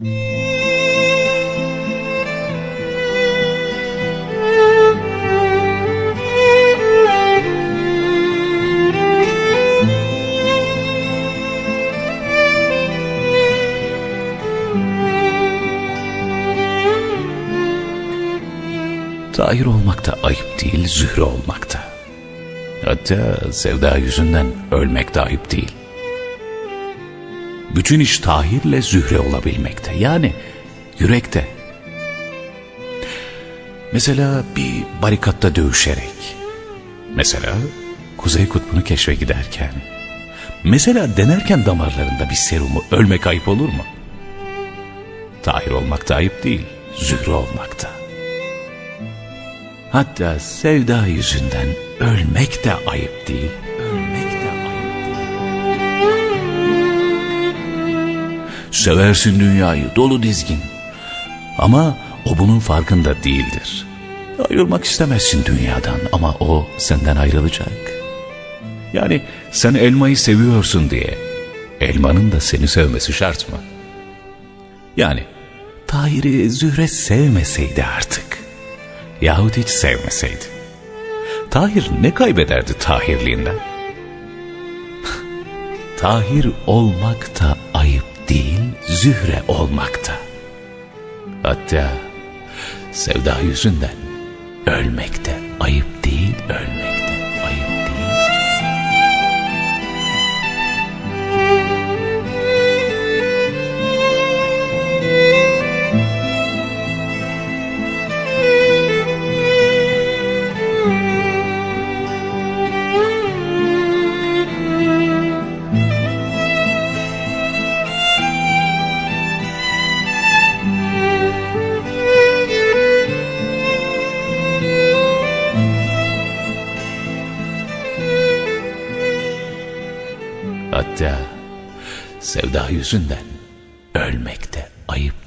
Tahir olmak da ayıp değil, Zühre olmak da. Hatta sevda yüzünden ölmek de ayıp değil. Bütün iş Tahir'le Zühre olabilmekte. Yani yürekte. Mesela bir barikatta dövüşerek. Mesela Kuzey Kutbu'nu keşfe giderken. Mesela denerken damarlarında bir serumu ölmek ayıp olur mu? Tahir olmak da ayıp değil, Zühre olmak da. Hatta sevda yüzünden ölmek de ayıp değil. Seversin dünyayı dolu dizgin. Ama o bunun farkında değildir. Ayrılmak istemezsin dünyadan ama o senden ayrılacak. Yani sen elmayı seviyorsun diye elmanın da seni sevmesi şart mı? Yani Tahir'i Zühre sevmeseydi artık yahut hiç sevmeseydi. Tahir ne kaybederdi Tahirliğinden? Tahir olmak da ayıp değil, Zühre olmak da. Hatta sevda yüzünden ölmek de ayıp değil, ölmek Hatta sevda yüzünden ölmek de ayıp